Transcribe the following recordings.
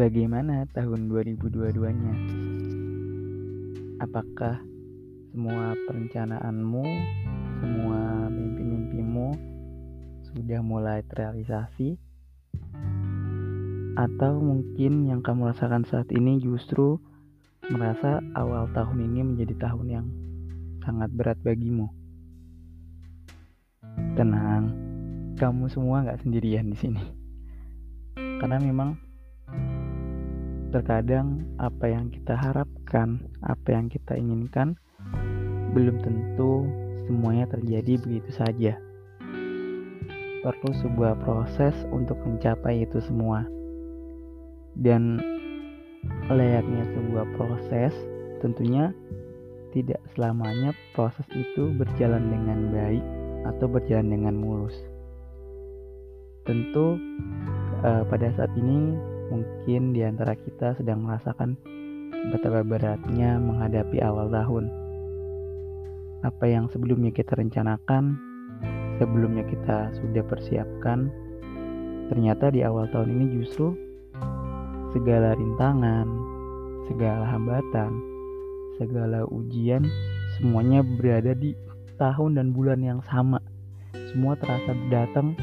bagaimana tahun 2022-nya? Apakah semua perencanaanmu, semua mimpi-mimpimu sudah mulai terrealisasi? Atau mungkin yang kamu rasakan saat ini justru merasa awal tahun ini menjadi tahun yang sangat berat bagimu? Tenang, kamu semua nggak sendirian di sini. Karena memang Terkadang apa yang kita harapkan, apa yang kita inginkan, belum tentu semuanya terjadi begitu saja. Perlu sebuah proses untuk mencapai itu semua. Dan layaknya sebuah proses, tentunya tidak selamanya proses itu berjalan dengan baik atau berjalan dengan mulus. Tentu uh, pada saat ini Mungkin di antara kita sedang merasakan betapa beratnya menghadapi awal tahun. Apa yang sebelumnya kita rencanakan, sebelumnya kita sudah persiapkan, ternyata di awal tahun ini justru segala rintangan, segala hambatan, segala ujian, semuanya berada di tahun dan bulan yang sama. Semua terasa datang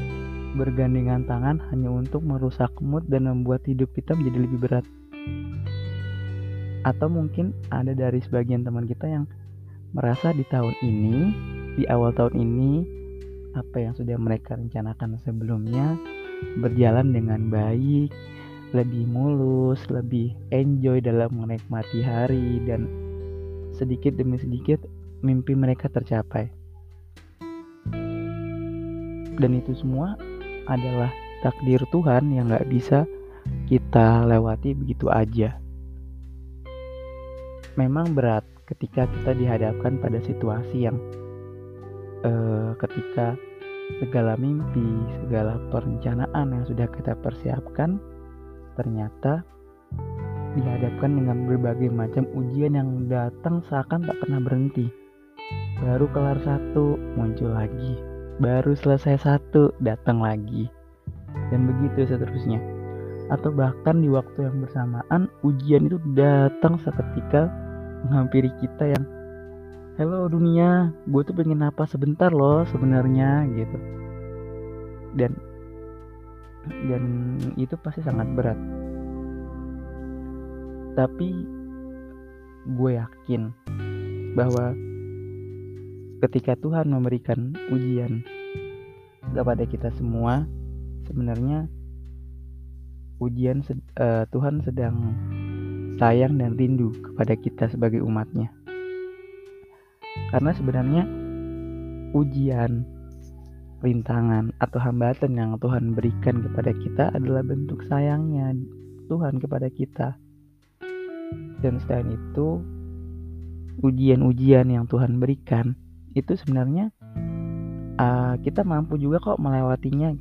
bergandengan tangan hanya untuk merusak mood dan membuat hidup kita menjadi lebih berat. Atau mungkin ada dari sebagian teman kita yang merasa di tahun ini, di awal tahun ini, apa yang sudah mereka rencanakan sebelumnya berjalan dengan baik, lebih mulus, lebih enjoy dalam menikmati hari dan sedikit demi sedikit mimpi mereka tercapai. Dan itu semua adalah takdir Tuhan yang gak bisa kita lewati begitu aja. Memang berat ketika kita dihadapkan pada situasi yang uh, ketika segala mimpi, segala perencanaan yang sudah kita persiapkan ternyata dihadapkan dengan berbagai macam ujian yang datang seakan tak pernah berhenti. Baru kelar satu, muncul lagi baru selesai satu datang lagi. Dan begitu seterusnya. Atau bahkan di waktu yang bersamaan ujian itu datang seketika menghampiri kita yang hello dunia gue tuh pengen apa? Sebentar loh sebenarnya gitu. Dan dan itu pasti sangat berat. Tapi gue yakin bahwa ketika Tuhan memberikan ujian kepada kita semua sebenarnya ujian uh, Tuhan sedang sayang dan rindu kepada kita sebagai umatnya. Karena sebenarnya ujian rintangan atau hambatan yang Tuhan berikan kepada kita adalah bentuk sayangnya Tuhan kepada kita. Dan selain itu ujian-ujian yang Tuhan berikan itu sebenarnya uh, kita mampu juga kok melewatinya.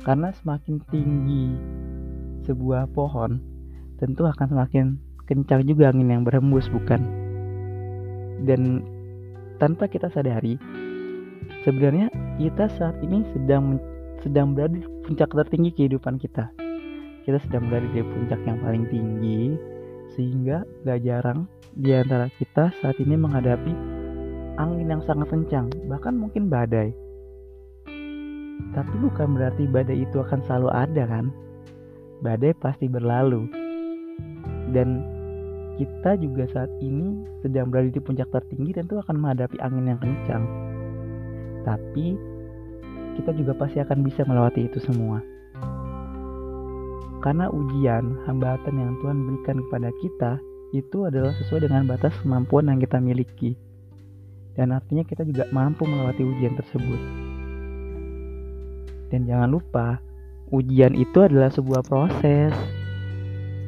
Karena semakin tinggi sebuah pohon tentu akan semakin kencang juga angin yang berhembus bukan? Dan tanpa kita sadari sebenarnya kita saat ini sedang sedang berada di puncak tertinggi kehidupan kita. Kita sedang berada di puncak yang paling tinggi sehingga gak jarang di antara kita saat ini menghadapi angin yang sangat kencang, bahkan mungkin badai. Tapi bukan berarti badai itu akan selalu ada kan? Badai pasti berlalu. Dan kita juga saat ini sedang berada di puncak tertinggi tentu akan menghadapi angin yang kencang. Tapi kita juga pasti akan bisa melewati itu semua. Karena ujian, hambatan yang Tuhan berikan kepada kita itu adalah sesuai dengan batas kemampuan yang kita miliki dan artinya kita juga mampu melewati ujian tersebut. Dan jangan lupa, ujian itu adalah sebuah proses.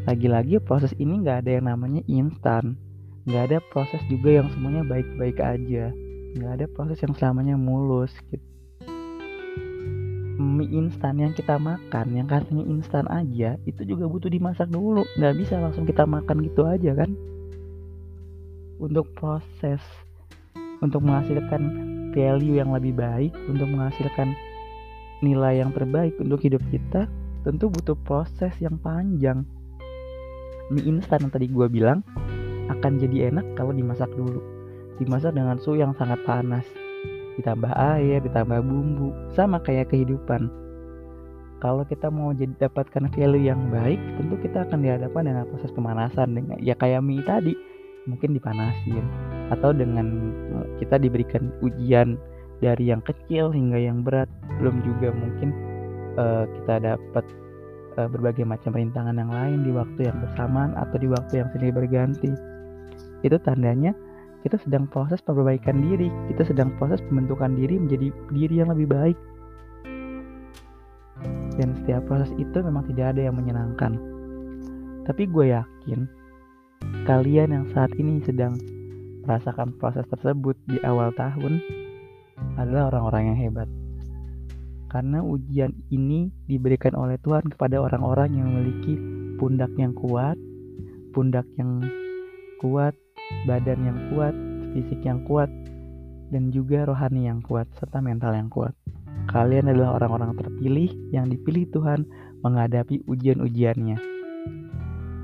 Lagi-lagi proses ini nggak ada yang namanya instan, nggak ada proses juga yang semuanya baik-baik aja, nggak ada proses yang selamanya mulus. Gitu. Mie instan yang kita makan, yang katanya instan aja, itu juga butuh dimasak dulu, nggak bisa langsung kita makan gitu aja kan. Untuk proses untuk menghasilkan value yang lebih baik, untuk menghasilkan nilai yang terbaik untuk hidup kita, tentu butuh proses yang panjang. Mie instan yang tadi gue bilang akan jadi enak kalau dimasak dulu. Dimasak dengan suhu yang sangat panas. Ditambah air, ditambah bumbu, sama kayak kehidupan. Kalau kita mau jadi dapatkan value yang baik, tentu kita akan dihadapkan dengan proses pemanasan dengan ya kayak mie tadi, mungkin dipanasin atau dengan kita diberikan ujian dari yang kecil hingga yang berat, belum juga mungkin uh, kita dapat uh, berbagai macam rintangan yang lain di waktu yang bersamaan atau di waktu yang silih berganti. Itu tandanya kita sedang proses perbaikan diri, kita sedang proses pembentukan diri menjadi diri yang lebih baik. Dan setiap proses itu memang tidak ada yang menyenangkan. Tapi gue yakin kalian yang saat ini sedang merasakan proses tersebut di awal tahun adalah orang-orang yang hebat. Karena ujian ini diberikan oleh Tuhan kepada orang-orang yang memiliki pundak yang kuat, pundak yang kuat, badan yang kuat, fisik yang kuat, dan juga rohani yang kuat, serta mental yang kuat. Kalian adalah orang-orang terpilih yang dipilih Tuhan menghadapi ujian-ujiannya.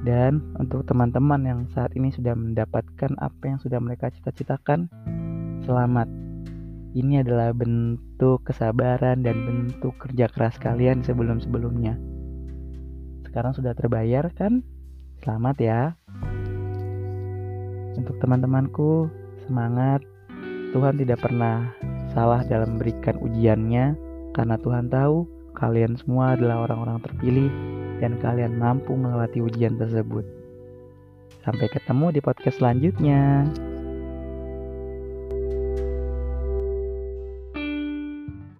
Dan untuk teman-teman yang saat ini sudah mendapatkan apa yang sudah mereka cita-citakan, selamat. Ini adalah bentuk kesabaran dan bentuk kerja keras kalian sebelum-sebelumnya. Sekarang sudah terbayar kan? Selamat ya. Untuk teman-temanku, semangat. Tuhan tidak pernah salah dalam memberikan ujiannya karena Tuhan tahu kalian semua adalah orang-orang terpilih dan kalian mampu melewati ujian tersebut. Sampai ketemu di podcast selanjutnya.